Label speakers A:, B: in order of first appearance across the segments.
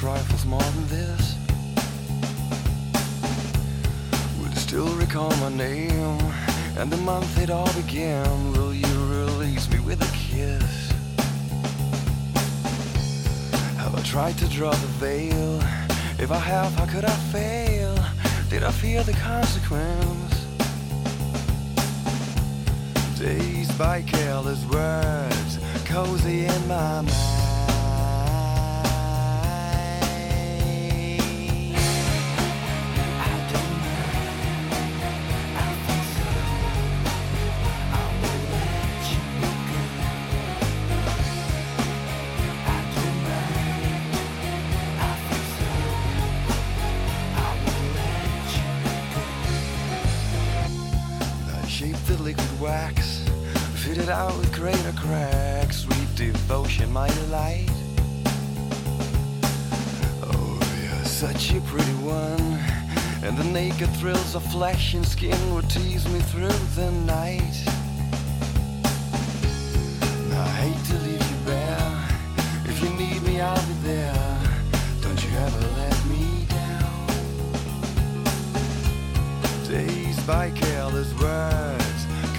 A: trifles more than this. You still recall my name and the month it all began? Will you release me with a kiss? Have I tried to draw the veil? If I have, how could I fail? Did I fear the consequence? Dazed by careless words, cozy in my mind. Liquid wax, fitted out with greater cracks. Sweet devotion, my delight. Oh, you're such a pretty one. And the naked thrills of flesh and skin would tease me through the night. I hate to leave you bare. If you need me, I'll be there. Don't you ever let me down. Dazed by careless words,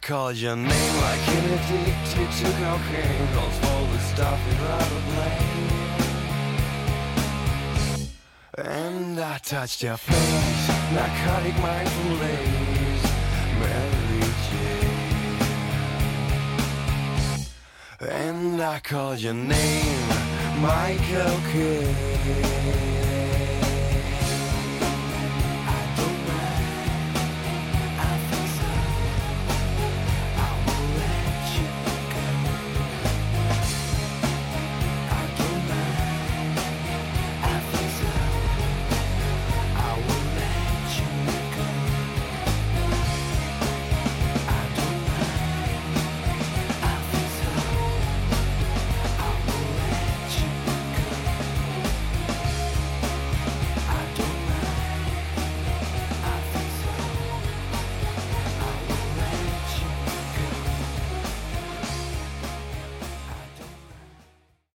A: Called your name like an addicted to cocaine, calls all the stuff you'd rather blame. And I touched your face, narcotic mindful lace, Mary Jane. And I called your name, Michael Kidd.